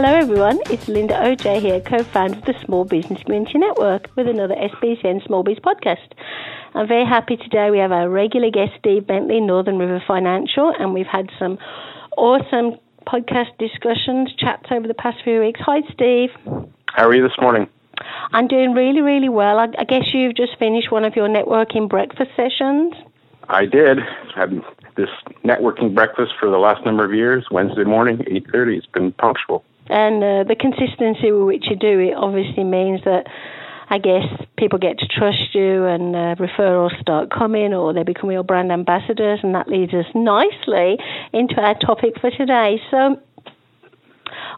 Hello everyone, it's Linda OJ here, co-founder of the Small Business Community Network with another SBCN Small Biz podcast. I'm very happy today we have our regular guest Steve Bentley, Northern River Financial, and we've had some awesome podcast discussions, chats over the past few weeks. Hi Steve. How are you this morning? I'm doing really, really well. I, I guess you've just finished one of your networking breakfast sessions. I did. Had this networking breakfast for the last number of years, Wednesday morning, 8.30. It's been punctual. And uh, the consistency with which you do it obviously means that I guess people get to trust you and uh, referrals start coming or they become your brand ambassadors. And that leads us nicely into our topic for today. So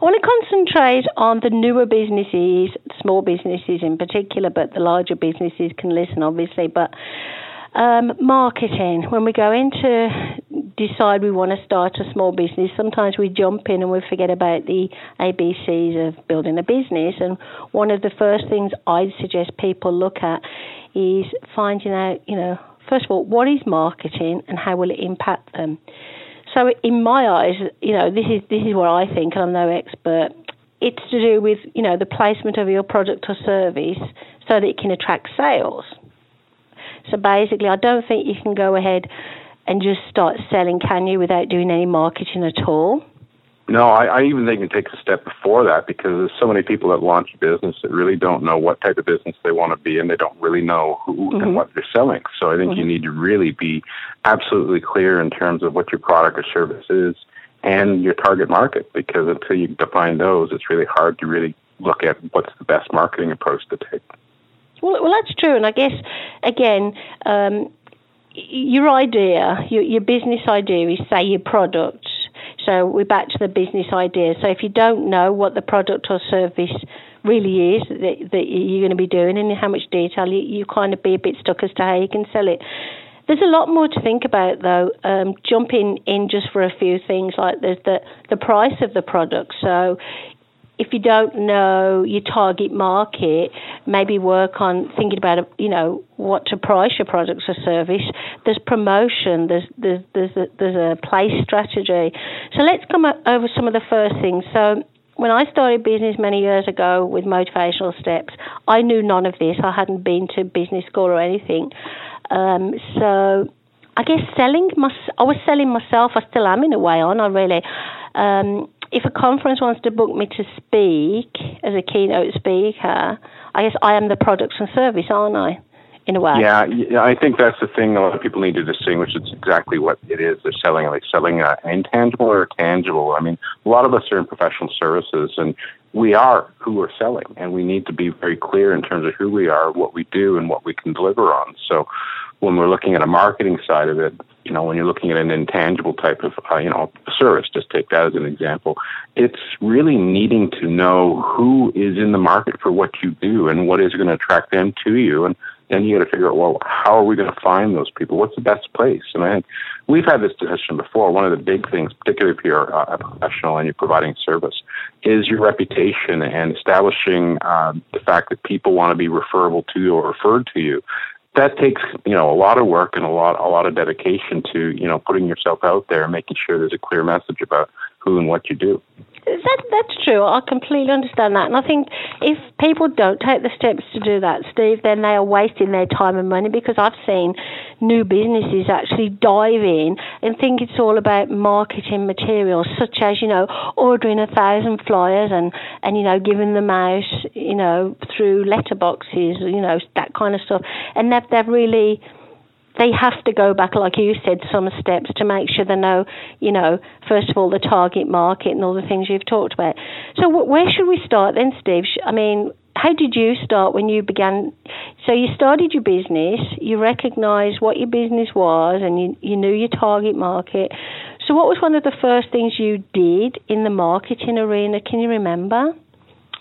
I want to concentrate on the newer businesses, small businesses in particular, but the larger businesses can listen, obviously. But um, marketing, when we go in to decide we want to start a small business, sometimes we jump in and we forget about the ABCs of building a business. And one of the first things I'd suggest people look at is finding out, you know, first of all, what is marketing and how will it impact them? So, in my eyes, you know, this is this is what I think, and I'm no expert. It's to do with you know the placement of your product or service so that it can attract sales. So basically, I don't think you can go ahead and just start selling, can you, without doing any marketing at all? No, I, I even think it takes a step before that because there's so many people that launch a business that really don't know what type of business they want to be and they don't really know who mm-hmm. and what they're selling. So I think mm-hmm. you need to really be absolutely clear in terms of what your product or service is and your target market because until you define those, it's really hard to really look at what's the best marketing approach to take. Well, well, that's true, and I guess again, um, your idea, your, your business idea is say your product. So we're back to the business idea. So if you don't know what the product or service really is that, that you're going to be doing and how much detail, you, you kind of be a bit stuck as to how you can sell it. There's a lot more to think about, though. Um, jumping in just for a few things like there's the the price of the product. So if you don't know your target market, maybe work on thinking about you know what to price your products or service. There's promotion. There's there's there's a, there's a place strategy. So let's come over some of the first things. So when I started business many years ago with motivational steps, I knew none of this. I hadn't been to business school or anything. Um, so I guess selling, my, I was selling myself. I still am in a way on. I really. Um, if a conference wants to book me to speak as a keynote speaker, I guess I am the product and service, aren't I? In a way. Yeah, I think that's the thing. A lot of people need to distinguish. It's exactly what it is they're selling. They selling an intangible or tangible? I mean, a lot of us are in professional services, and we are who we're selling, and we need to be very clear in terms of who we are, what we do, and what we can deliver on. So, when we're looking at a marketing side of it, you know, when you're looking at an intangible type of, uh, you know, service, just take that as an example, it's really needing to know who is in the market for what you do and what is going to attract them to you. And then you got to figure out, well, how are we going to find those people? What's the best place? And I think we've had this discussion before. One of the big things, particularly if you're a professional and you're providing service, is your reputation and establishing uh, the fact that people want to be referable to you or referred to you that takes you know a lot of work and a lot a lot of dedication to you know putting yourself out there and making sure there's a clear message about who and what you do. That, that's true. I completely understand that. And I think if people don't take the steps to do that, Steve, then they are wasting their time and money because I've seen new businesses actually dive in and think it's all about marketing materials, such as, you know, ordering a thousand flyers and, and you know, giving them out, you know, through letterboxes, you know, kind of stuff. And they've, they've really they have to go back, like you said, some steps to make sure they know, you know, first of all, the target market and all the things you've talked about. So, where should we start then, Steve? I mean, how did you start when you began? So you started your business, you recognised what your business was, and you, you knew your target market. So what was one of the first things you did in the marketing arena? Can you remember?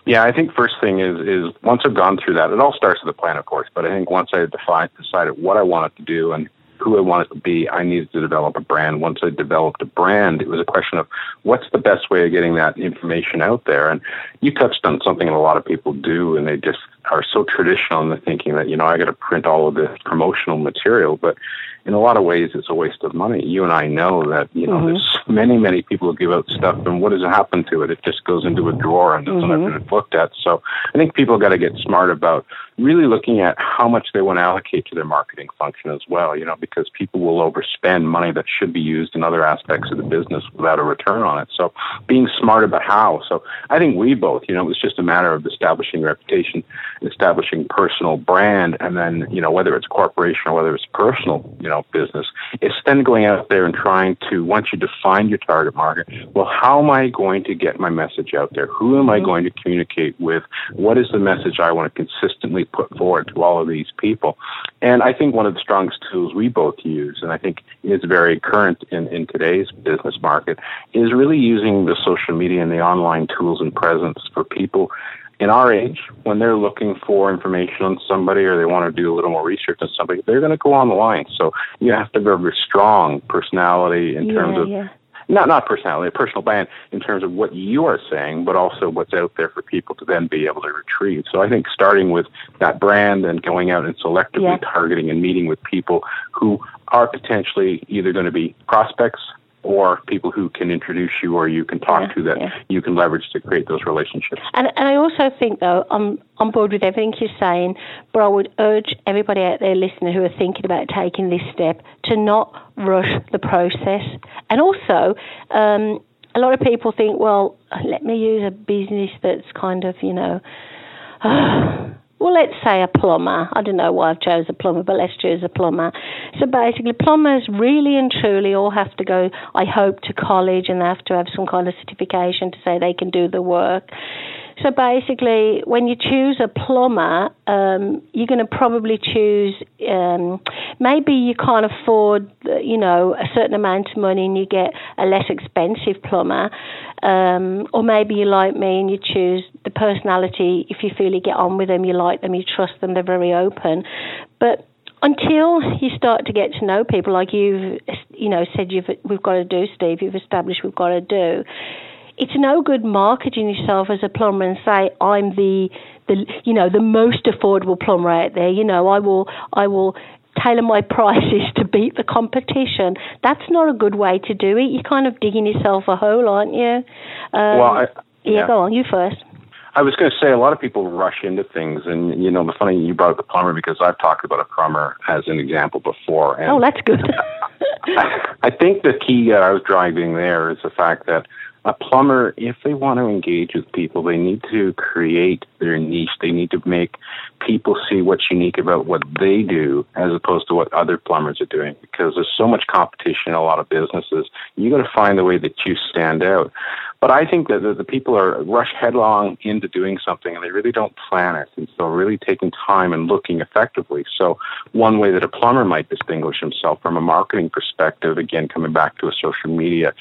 Yeah, I think first thing is is once I've gone through that, it all starts with a plan, of course. But I think once I defined, decided what I wanted to do and who I wanted to be, I needed to develop a brand. Once I developed a brand, it was a question of what's the best way of getting that information out there. And you touched on something that a lot of people do, and they just are so traditional in the thinking that you know I got to print all of this promotional material, but in a lot of ways, it's a waste of money. You and I know that you know mm-hmm. there's many, many people who give out stuff, and what does happen to it? It just goes into a drawer and doesn't mm-hmm. ever get looked at. So I think people got to get smart about really looking at how much they want to allocate to their marketing function as well. You know, because people will overspend money that should be used in other aspects of the business without a return on it. So being smart about how. So I think we both, you know, it was just a matter of establishing reputation, establishing personal brand, and then you know whether it's corporation or whether it's personal, you know, business, it's then going out there and trying to once you define your target market, well, how am I going to get my message out there? Who am I mm-hmm. going to communicate with? What is the message I want to consistently put forward to all of these people? And I think one of the strongest tools we both use, and I think is very current in, in today's business market, is really using the social media and the online tools and presence for people in our age, when they're looking for information on somebody or they want to do a little more research on somebody, they're going to go online. So you have to have a very strong personality in terms of yeah. not not personality, a personal brand in terms of what you are saying, but also what's out there for people to then be able to retrieve. So I think starting with that brand and going out and selectively yeah. targeting and meeting with people who are potentially either going to be prospects or people who can introduce you or you can talk yeah, to that yeah. you can leverage to create those relationships. And, and I also think, though, I'm on board with everything you're saying, but I would urge everybody out there listening who are thinking about taking this step to not rush the process. And also, um, a lot of people think, well, let me use a business that's kind of, you know, uh, well, let's say a plumber. I don't know why I've chosen a plumber, but let's choose a plumber. So basically, plumbers really and truly all have to go, I hope, to college and they have to have some kind of certification to say they can do the work. So basically, when you choose a plumber, um, you're going to probably choose. Um, maybe you can't afford, you know, a certain amount of money, and you get a less expensive plumber. Um, or maybe you like me and you choose the personality. If you feel you get on with them, you like them, you trust them, they're very open. But until you start to get to know people, like you've, you know, said you've we've got to do, Steve. You've established we've got to do it's no good marketing yourself as a plumber and say I'm the the you know the most affordable plumber out there. You know, I will I will tailor my prices to beat the competition. That's not a good way to do it. You're kind of digging yourself a hole, aren't you? Um, well, I, yeah. yeah, go on. You first. I was going to say a lot of people rush into things, and you know the funny you brought up the plumber because I've talked about a plumber as an example before. And oh, that's good. I, I think the key uh, I was driving there is the fact that a plumber, if they want to engage with people, they need to create their niche. They need to make people see what's unique about what they do as opposed to what other plumbers are doing because there's so much competition in a lot of businesses. You got to find the way that you stand out. But I think that the, the people are rush headlong into doing something and they really don't plan it. And so really taking time and looking effectively. So one way that a plumber might distinguish himself from a marketing perspective, again, coming back to a social media,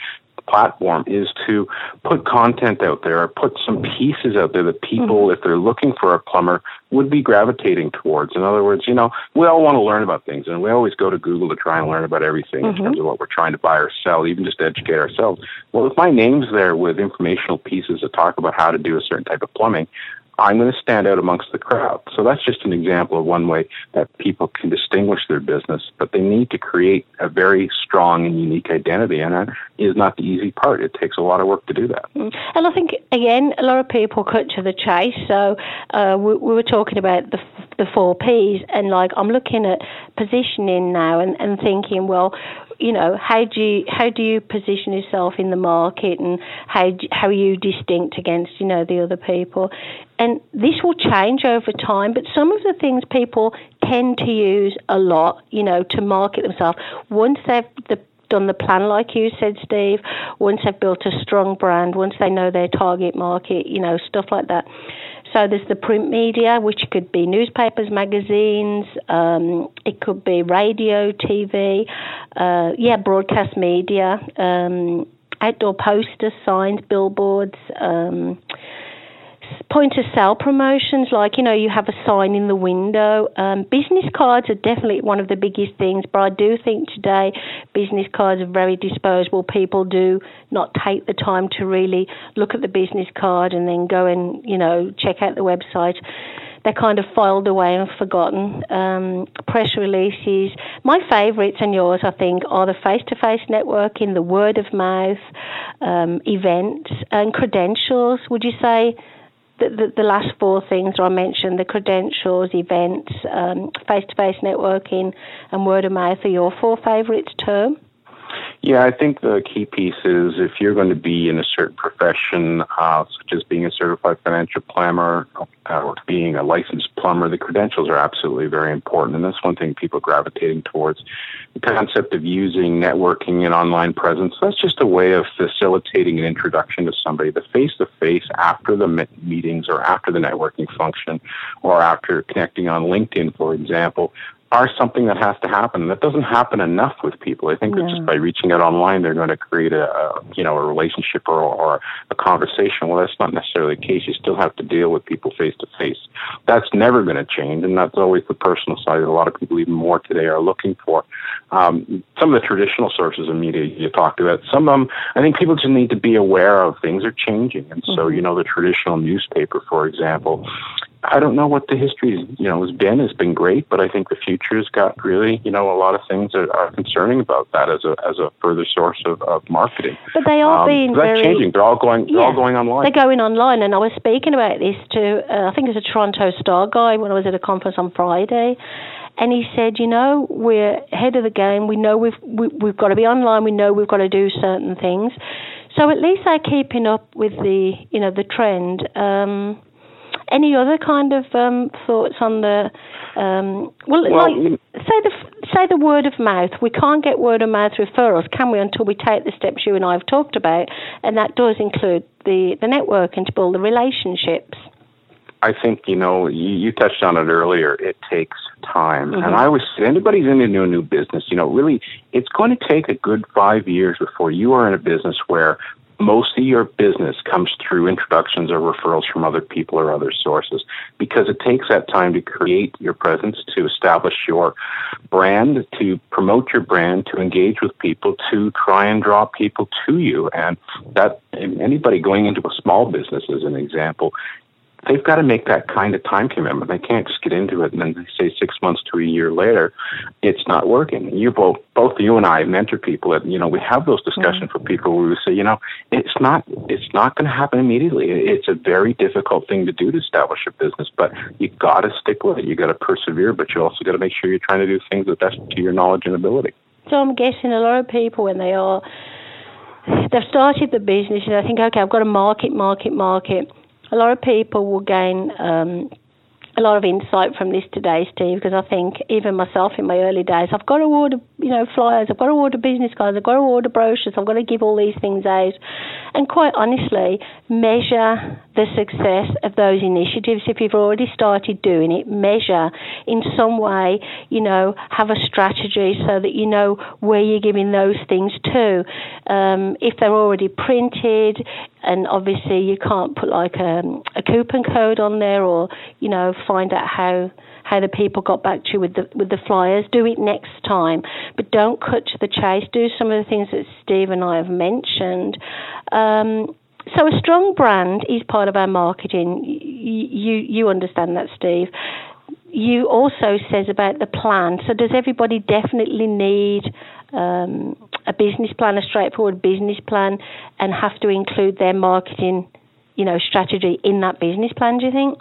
platform is to put content out there or put some pieces out there that people, mm-hmm. if they're looking for a plumber, would be gravitating towards. In other words, you know, we all want to learn about things and we always go to Google to try and learn about everything mm-hmm. in terms of what we're trying to buy or sell, even just to educate ourselves. Well, if my name's there with informational pieces that talk about how to do a certain type of plumbing, I'm going to stand out amongst the crowd. So that's just an example of one way that people can distinguish their business, but they need to create a very strong and unique identity, and that is not the easy part. It takes a lot of work to do that. Mm. And I think, again, a lot of people cut to the chase. So uh, we, we, were talking about the, the four Ps, and like I'm looking at positioning now and, and thinking, well, you know, how do you how do you position yourself in the market, and how how are you distinct against you know the other people? And this will change over time, but some of the things people tend to use a lot, you know, to market themselves once they've the done the plan like you said, Steve, once they've built a strong brand, once they know their target market, you know, stuff like that. So there's the print media, which could be newspapers, magazines, um, it could be radio, TV, uh, yeah, broadcast media, um, outdoor posters, signs, billboards. Um, point of sale promotions, like, you know, you have a sign in the window. Um, business cards are definitely one of the biggest things, but I do think today business cards are very disposable. People do not take the time to really look at the business card and then go and, you know, check out the website they're kind of filed away and forgotten. Um, press releases. My favourites and yours, I think, are the face-to-face networking, the word of mouth, um, events, and credentials. Would you say the, the, last four things I mentioned the credentials, events, face to face networking, and word of mouth are your four favourites too? Yeah, I think the key piece is if you're going to be in a certain profession, uh, such as being a certified financial planner uh, or being a licensed plumber, the credentials are absolutely very important. And that's one thing people gravitating towards. The concept of using networking and online presence, that's just a way of facilitating an introduction to somebody. The face to face after the meetings or after the networking function or after connecting on LinkedIn, for example, are something that has to happen. That doesn't happen enough with people. I think that just by reaching out online, they're going to create a, a you know a relationship or, or a conversation. Well, that's not necessarily the case. You still have to deal with people face to face. That's never going to change, and that's always the personal side that a lot of people, even more today, are looking for. Um, some of the traditional sources of media you talked about, some of them, I think people just need to be aware of things are changing, and so mm-hmm. you know the traditional newspaper, for example, I don't know what the history, you know, has been. It's been great, but I think the future has got really, you know, a lot of things that are concerning about that as a as a further source of, of marketing. But they are um, being very, changing. They're all going. They're all going online. They're going online, and I was speaking about this to uh, I think it was a Toronto Star guy when I was at a conference on Friday, and he said, you know, we're ahead of the game. We know we've we, we've got to be online. We know we've got to do certain things. So at least they're keeping up with the you know the trend. Um, any other kind of um, thoughts on the? Um, well, well, like say the say the word of mouth. We can't get word of mouth referrals, can we, until we take the steps you and I have talked about, and that does include the the networking to build the relationships. I think you know you, you touched on it earlier. It takes time, mm-hmm. and I always say anybody's into a new business, you know, really, it's going to take a good five years before you are in a business where most of your business comes through introductions or referrals from other people or other sources because it takes that time to create your presence, to establish your brand, to promote your brand, to engage with people, to try and draw people to you. And that anybody going into a small business, as an example, they've got to make that kind of time commitment. They can't just get into it and then say six months to a year later, it's not working. You both, both you and I mentor people that, you know, we have those discussions mm-hmm. for people where we say, you know, it's not, it's not going to happen immediately. It's a very difficult thing to do to establish a business, but you got to stick with it. You got to persevere, but you also got to make sure you're trying to do things that best to your knowledge and ability. So I'm guessing a lot of people when they are, they've started the business and they think, okay, I've got to market, market, market a lot of people will gain um, a lot of insight from this today, Steve, because I think even myself in my early days, I've got to order, you know, flyers, I've got to order business cards, I've got to order brochures, I've got to give all these things out. And quite honestly, measure the success of those initiatives. If you've already started doing it, measure in some way, you know, have a strategy so that you know where you're giving those things to. Um, if they're already printed, and obviously you can't put like a, a coupon code on there or, you know, find out how how the people got back to you with the with the flyers. Do it next time, but don't cut to the chase. Do some of the things that Steve and I have mentioned. Um, so a strong brand is part of our marketing. You you understand that, Steve. You also says about the plan. So does everybody definitely need um, a business plan, a straightforward business plan, and have to include their marketing, you know, strategy in that business plan? Do you think?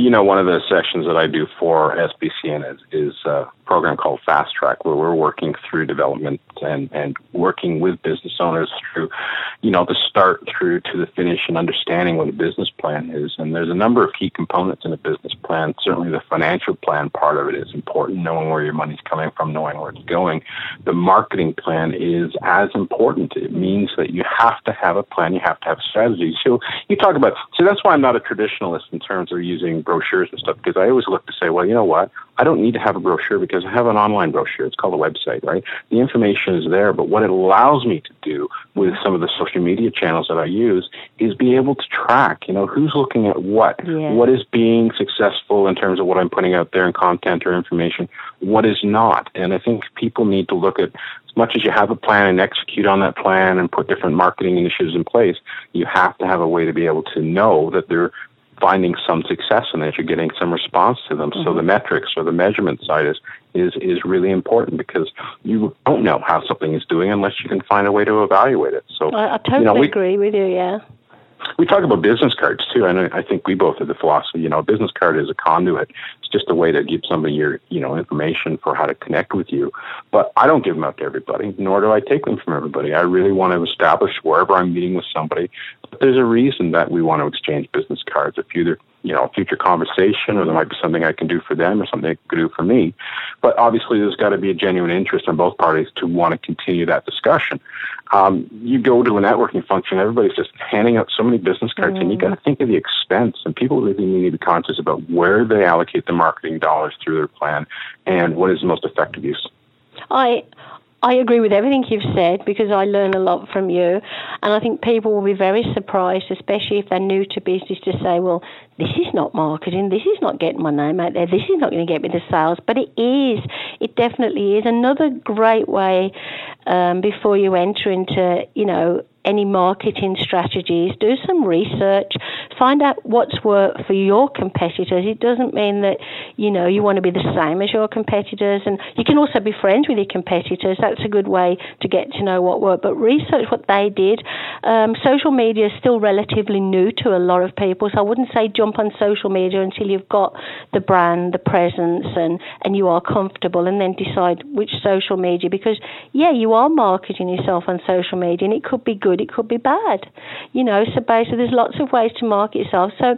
You know, one of the sessions that I do for SBCN is, is a program called Fast Track, where we're working through development and, and working with business owners through, you know, the start through to the finish and understanding what a business plan is. And there's a number of key components in a business plan. Certainly the financial plan part of it is important, knowing where your money's coming from, knowing where it's going. The marketing plan is as important. It means that you have to have a plan, you have to have strategy. So you talk about, so that's why I'm not a traditionalist in terms of using brochures and stuff because I always look to say, well, you know what? I don't need to have a brochure because I have an online brochure. It's called a website, right? The information is there, but what it allows me to do with some of the social media channels that I use is be able to track, you know, who's looking at what, yeah. what is being successful in terms of what I'm putting out there in content or information, what is not. And I think people need to look at as much as you have a plan and execute on that plan and put different marketing initiatives in place, you have to have a way to be able to know that they're finding some success in it. You're getting some response to them. Mm-hmm. So the metrics or the measurement side is is is really important because you don't know how something is doing unless you can find a way to evaluate it. So I, I totally you know, we, agree with you. Yeah we talk about business cards too, and I think we both have the philosophy. You know, a business card is a conduit. Just a way to give somebody your, you know, information for how to connect with you. But I don't give them out to everybody, nor do I take them from everybody. I really want to establish wherever I'm meeting with somebody. But there's a reason that we want to exchange business cards. If either you know, a future conversation, or there might be something I can do for them, or something I can do for me. But obviously, there's got to be a genuine interest on both parties to want to continue that discussion. Um, you go to a networking function, everybody's just handing out so many business cards, mm. and you got to think of the expense. And people really need to be conscious about where they allocate the marketing dollars through their plan and what is the most effective use. I I agree with everything you've said because I learn a lot from you. And I think people will be very surprised, especially if they're new to business, to say, well, this is not marketing. This is not getting my name out there. This is not going to get me the sales. But it is. It definitely is. Another great way um, before you enter into, you know, any marketing strategies, do some research, find out what's worked for your competitors. It doesn't mean that, you know, you want to be the same as your competitors. And you can also be friends with your competitors. That's a good way to get to know what worked. But research what they did. Um, social media is still relatively new to a lot of people. So I wouldn't say jump on social media until you've got the brand, the presence, and, and you are comfortable and then decide which social media. Because, yeah, you are marketing yourself on social media and it could be good, it could be bad. You know, so basically there's lots of ways to market yourself. So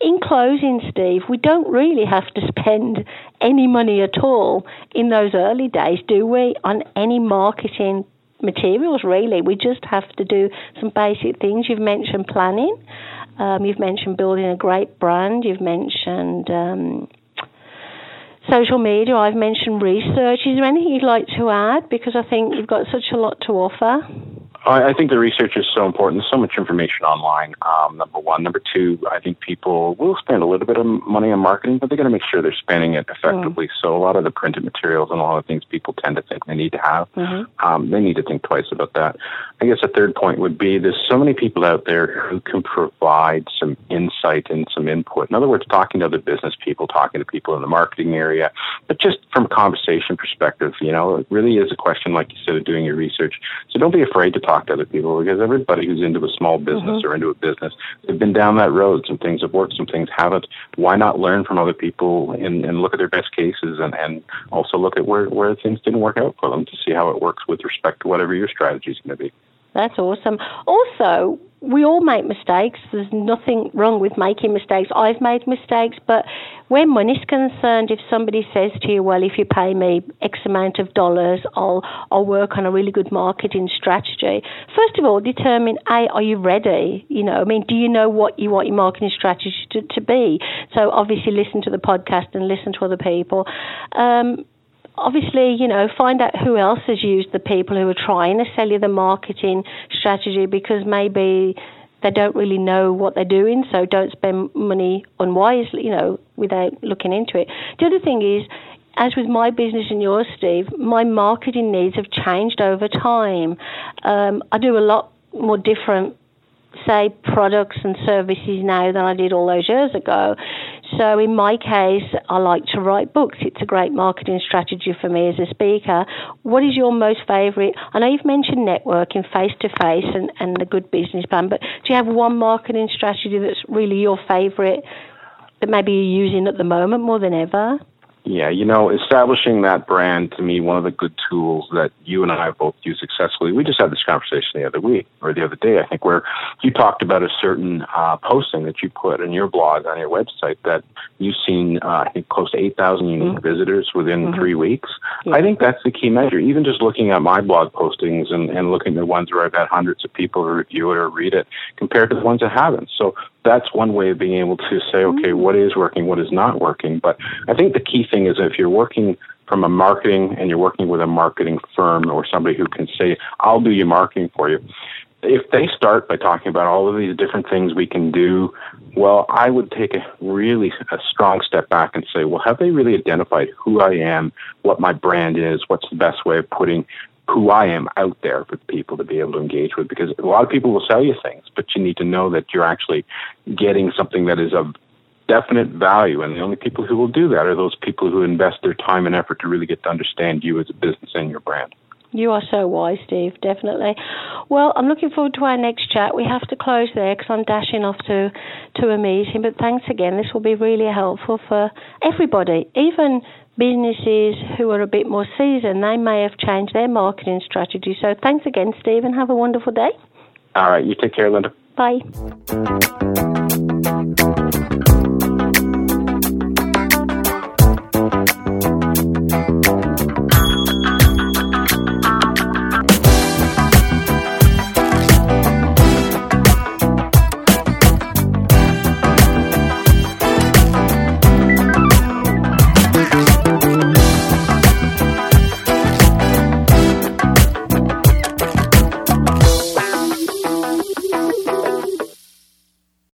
in closing, Steve, we don't really have to spend any money at all in those early days, do we, on any marketing materials really. We just have to do some basic things. You've mentioned planning. Um, you've mentioned building a great brand. You've mentioned um, social media. I've mentioned research. Is there anything you'd like to add? Because I think you've got such a lot to offer. I think the research is so important. There's so much information online. Um, number one, number two. I think people will spend a little bit of money on marketing, but they got to make sure they're spending it effectively. Mm. So a lot of the printed materials and a lot of things people tend to think they need to have, mm-hmm. um, they need to think twice about that. I guess a third point would be there's so many people out there who can provide some insight and some input. In other words, talking to other business people, talking to people in the marketing area, but just from a conversation perspective, you know, it really is a question, like you said, of doing your research. So don't be afraid to talk talk to other people because everybody who's into a small business mm-hmm. or into a business, they've been down that road. Some things have worked, some things haven't. Why not learn from other people and, and look at their best cases and, and also look at where, where things didn't work out for them to see how it works with respect to whatever your strategy is going to be. That's awesome. Also, we all make mistakes. There's nothing wrong with making mistakes. I've made mistakes, but where money's concerned, if somebody says to you, "Well, if you pay me X amount of dollars, I'll I'll work on a really good marketing strategy." First of all, determine: A, are you ready? You know, I mean, do you know what you want your marketing strategy to, to be? So obviously, listen to the podcast and listen to other people. Um, obviously, you know, find out who else has used the people who are trying to sell you the marketing strategy because maybe they don't really know what they're doing, so don't spend money unwisely, you know, without looking into it. The other thing is, as with my business and yours, Steve, my marketing needs have changed over time. Um, I do a lot more different say products and services now than I did all those years ago. So in my case, I like to write books. It's a great marketing strategy for me as a speaker. What is your most favourite? I know you've mentioned networking face to face and and the good business plan, but do you have one marketing strategy that's really your favourite that maybe you're using at the moment more than ever? Yeah, you know, establishing that brand to me, one of the good tools that you and I both used successfully. We just had this conversation the other week or the other day, I think, where you talked about a certain uh, posting that you put in your blog on your website that you've seen, uh, I think, close to 8,000 unique mm-hmm. visitors within mm-hmm. three weeks. Yeah. I think that's the key measure. Even just looking at my blog postings and, and looking at the ones where I've had hundreds of people review it or read it compared to the ones that haven't. So that's one way of being able to say, okay, mm-hmm. what is working, what is not working. But I think the key thing is if you're working from a marketing and you're working with a marketing firm or somebody who can say, I'll do your marketing for you. If they start by talking about all of these different things we can do, well, I would take a really a strong step back and say, well, have they really identified who I am, what my brand is, what's the best way of putting who I am out there for people to be able to engage with because a lot of people will sell you things, but you need to know that you're actually getting something that is of definite value. And the only people who will do that are those people who invest their time and effort to really get to understand you as a business and your brand. You are so wise, Steve, definitely. Well, I'm looking forward to our next chat. We have to close there because I'm dashing off to, to a meeting. But thanks again. This will be really helpful for everybody, even businesses who are a bit more seasoned, they may have changed their marketing strategy. So thanks again, Stephen. Have a wonderful day. All right. You take care, Linda. Bye.